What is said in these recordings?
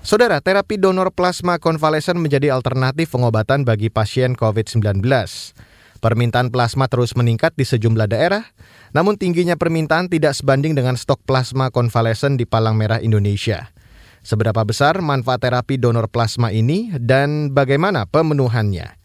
Saudara, terapi donor plasma konvalesen menjadi alternatif pengobatan bagi pasien COVID-19. Permintaan plasma terus meningkat di sejumlah daerah, namun tingginya permintaan tidak sebanding dengan stok plasma konvalesen di Palang Merah Indonesia. Seberapa besar manfaat terapi donor plasma ini dan bagaimana pemenuhannya?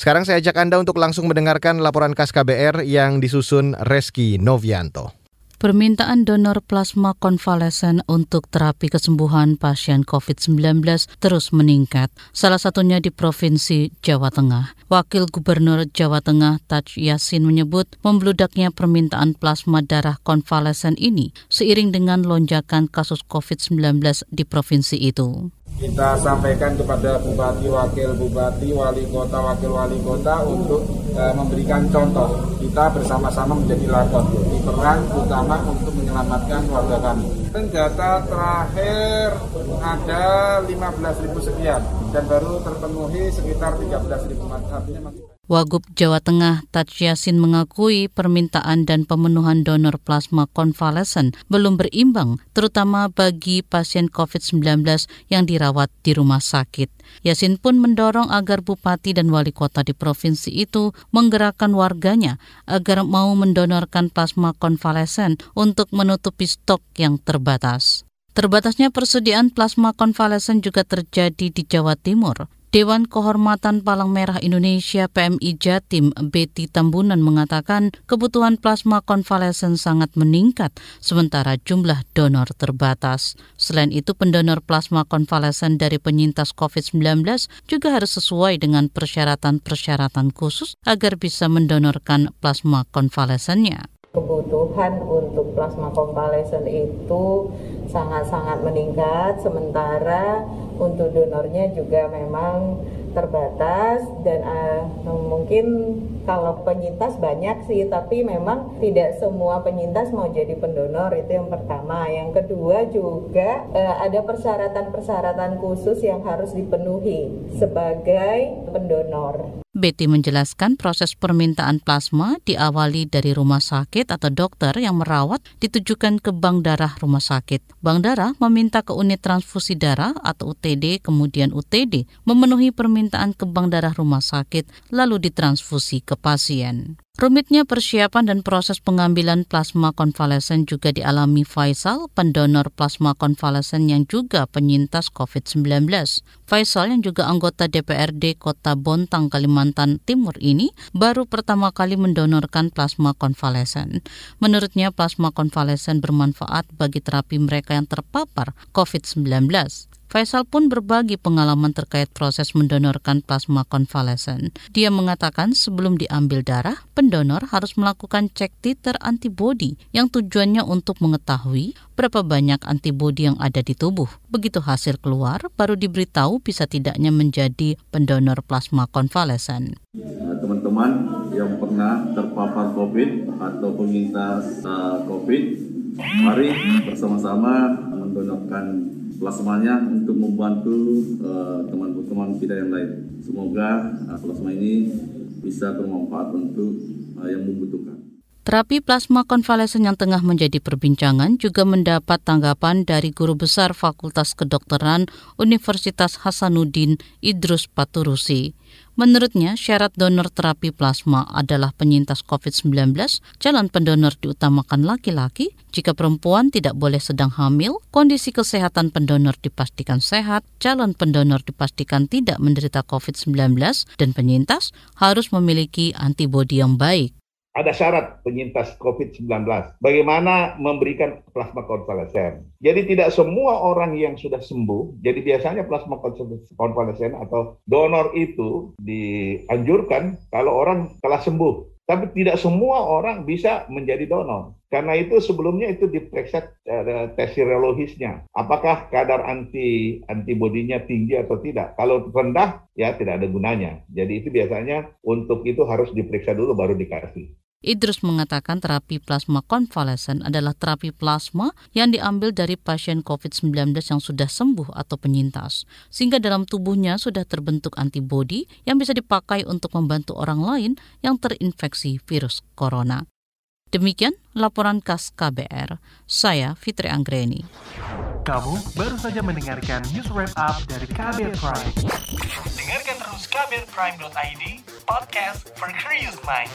Sekarang saya ajak Anda untuk langsung mendengarkan laporan khas KBR yang disusun Reski Novianto. Permintaan donor plasma konvalesen untuk terapi kesembuhan pasien COVID-19 terus meningkat, salah satunya di Provinsi Jawa Tengah. Wakil Gubernur Jawa Tengah Taj Yasin menyebut membludaknya permintaan plasma darah konvalesen ini seiring dengan lonjakan kasus COVID-19 di provinsi itu kita sampaikan kepada bupati, wakil bupati, wali kota, wakil wali kota untuk e, memberikan contoh. Kita bersama-sama menjadi lakon di peran utama untuk menyelamatkan warga kami. Dan data terakhir ada 15.000 sekian dan baru terpenuhi sekitar 13.000 artinya masih Wagub Jawa Tengah Taj Yasin mengakui permintaan dan pemenuhan donor plasma konvalesen belum berimbang, terutama bagi pasien COVID-19 yang dirawat di rumah sakit. Yasin pun mendorong agar bupati dan wali kota di provinsi itu menggerakkan warganya agar mau mendonorkan plasma konvalesen untuk menutupi stok yang terbatas. Terbatasnya persediaan plasma konvalesen juga terjadi di Jawa Timur. Dewan Kehormatan Palang Merah Indonesia PMI Jatim Betty Tambunan mengatakan kebutuhan plasma konvalesen sangat meningkat sementara jumlah donor terbatas. Selain itu pendonor plasma konvalesen dari penyintas COVID-19 juga harus sesuai dengan persyaratan-persyaratan khusus agar bisa mendonorkan plasma konvalesennya kebutuhan untuk plasma konvalesen itu sangat-sangat meningkat sementara untuk donornya juga memang terbatas dan uh, mungkin kalau penyintas banyak sih tapi memang tidak semua penyintas mau jadi pendonor itu yang pertama. Yang kedua juga uh, ada persyaratan-persyaratan khusus yang harus dipenuhi sebagai pendonor Betty menjelaskan proses permintaan plasma diawali dari rumah sakit atau dokter yang merawat ditujukan ke bank darah rumah sakit. Bank darah meminta ke unit transfusi darah atau UTD kemudian UTD memenuhi permintaan ke bank darah rumah sakit lalu ditransfusi ke pasien. Rumitnya persiapan dan proses pengambilan plasma konvalesen juga dialami Faisal, pendonor plasma konvalesen yang juga penyintas COVID-19. Faisal yang juga anggota DPRD Kota Bontang, Kalimantan Timur ini baru pertama kali mendonorkan plasma konvalesen. Menurutnya plasma konvalesen bermanfaat bagi terapi mereka yang terpapar COVID-19. Faisal pun berbagi pengalaman terkait proses mendonorkan plasma konvalesen. Dia mengatakan sebelum diambil darah, pendonor harus melakukan cek titer antibodi yang tujuannya untuk mengetahui berapa banyak antibodi yang ada di tubuh. Begitu hasil keluar, baru diberitahu bisa tidaknya menjadi pendonor plasma konvalesen. Nah, teman-teman yang pernah terpapar COVID atau penyintas uh, COVID, mari bersama-sama mendonorkan plasmanya untuk membantu eh, teman-teman uh, kita yang lain. Semoga uh, plasma ini bisa bermanfaat untuk uh, yang membutuhkan. Terapi plasma konvalesen yang tengah menjadi perbincangan juga mendapat tanggapan dari Guru Besar Fakultas Kedokteran Universitas Hasanuddin Idrus Paturusi. Menurutnya, syarat donor terapi plasma adalah penyintas COVID-19, calon pendonor diutamakan laki-laki, jika perempuan tidak boleh sedang hamil, kondisi kesehatan pendonor dipastikan sehat, calon pendonor dipastikan tidak menderita COVID-19, dan penyintas harus memiliki antibodi yang baik ada syarat penyintas COVID-19. Bagaimana memberikan plasma konvalesen. Jadi tidak semua orang yang sudah sembuh, jadi biasanya plasma konvalesen atau donor itu dianjurkan kalau orang telah sembuh. Tapi tidak semua orang bisa menjadi donor. Karena itu sebelumnya itu diperiksa uh, tes serologisnya. Apakah kadar anti antibodinya tinggi atau tidak? Kalau rendah ya tidak ada gunanya. Jadi itu biasanya untuk itu harus diperiksa dulu baru dikasih. Idrus mengatakan terapi plasma konvalesen adalah terapi plasma yang diambil dari pasien COVID-19 yang sudah sembuh atau penyintas, sehingga dalam tubuhnya sudah terbentuk antibodi yang bisa dipakai untuk membantu orang lain yang terinfeksi virus corona. Demikian laporan khas KBR. Saya Fitri Anggreni. Kamu baru saja mendengarkan news wrap up dari KBR Prime. Dengarkan terus kbrprime.id, podcast for curious mind.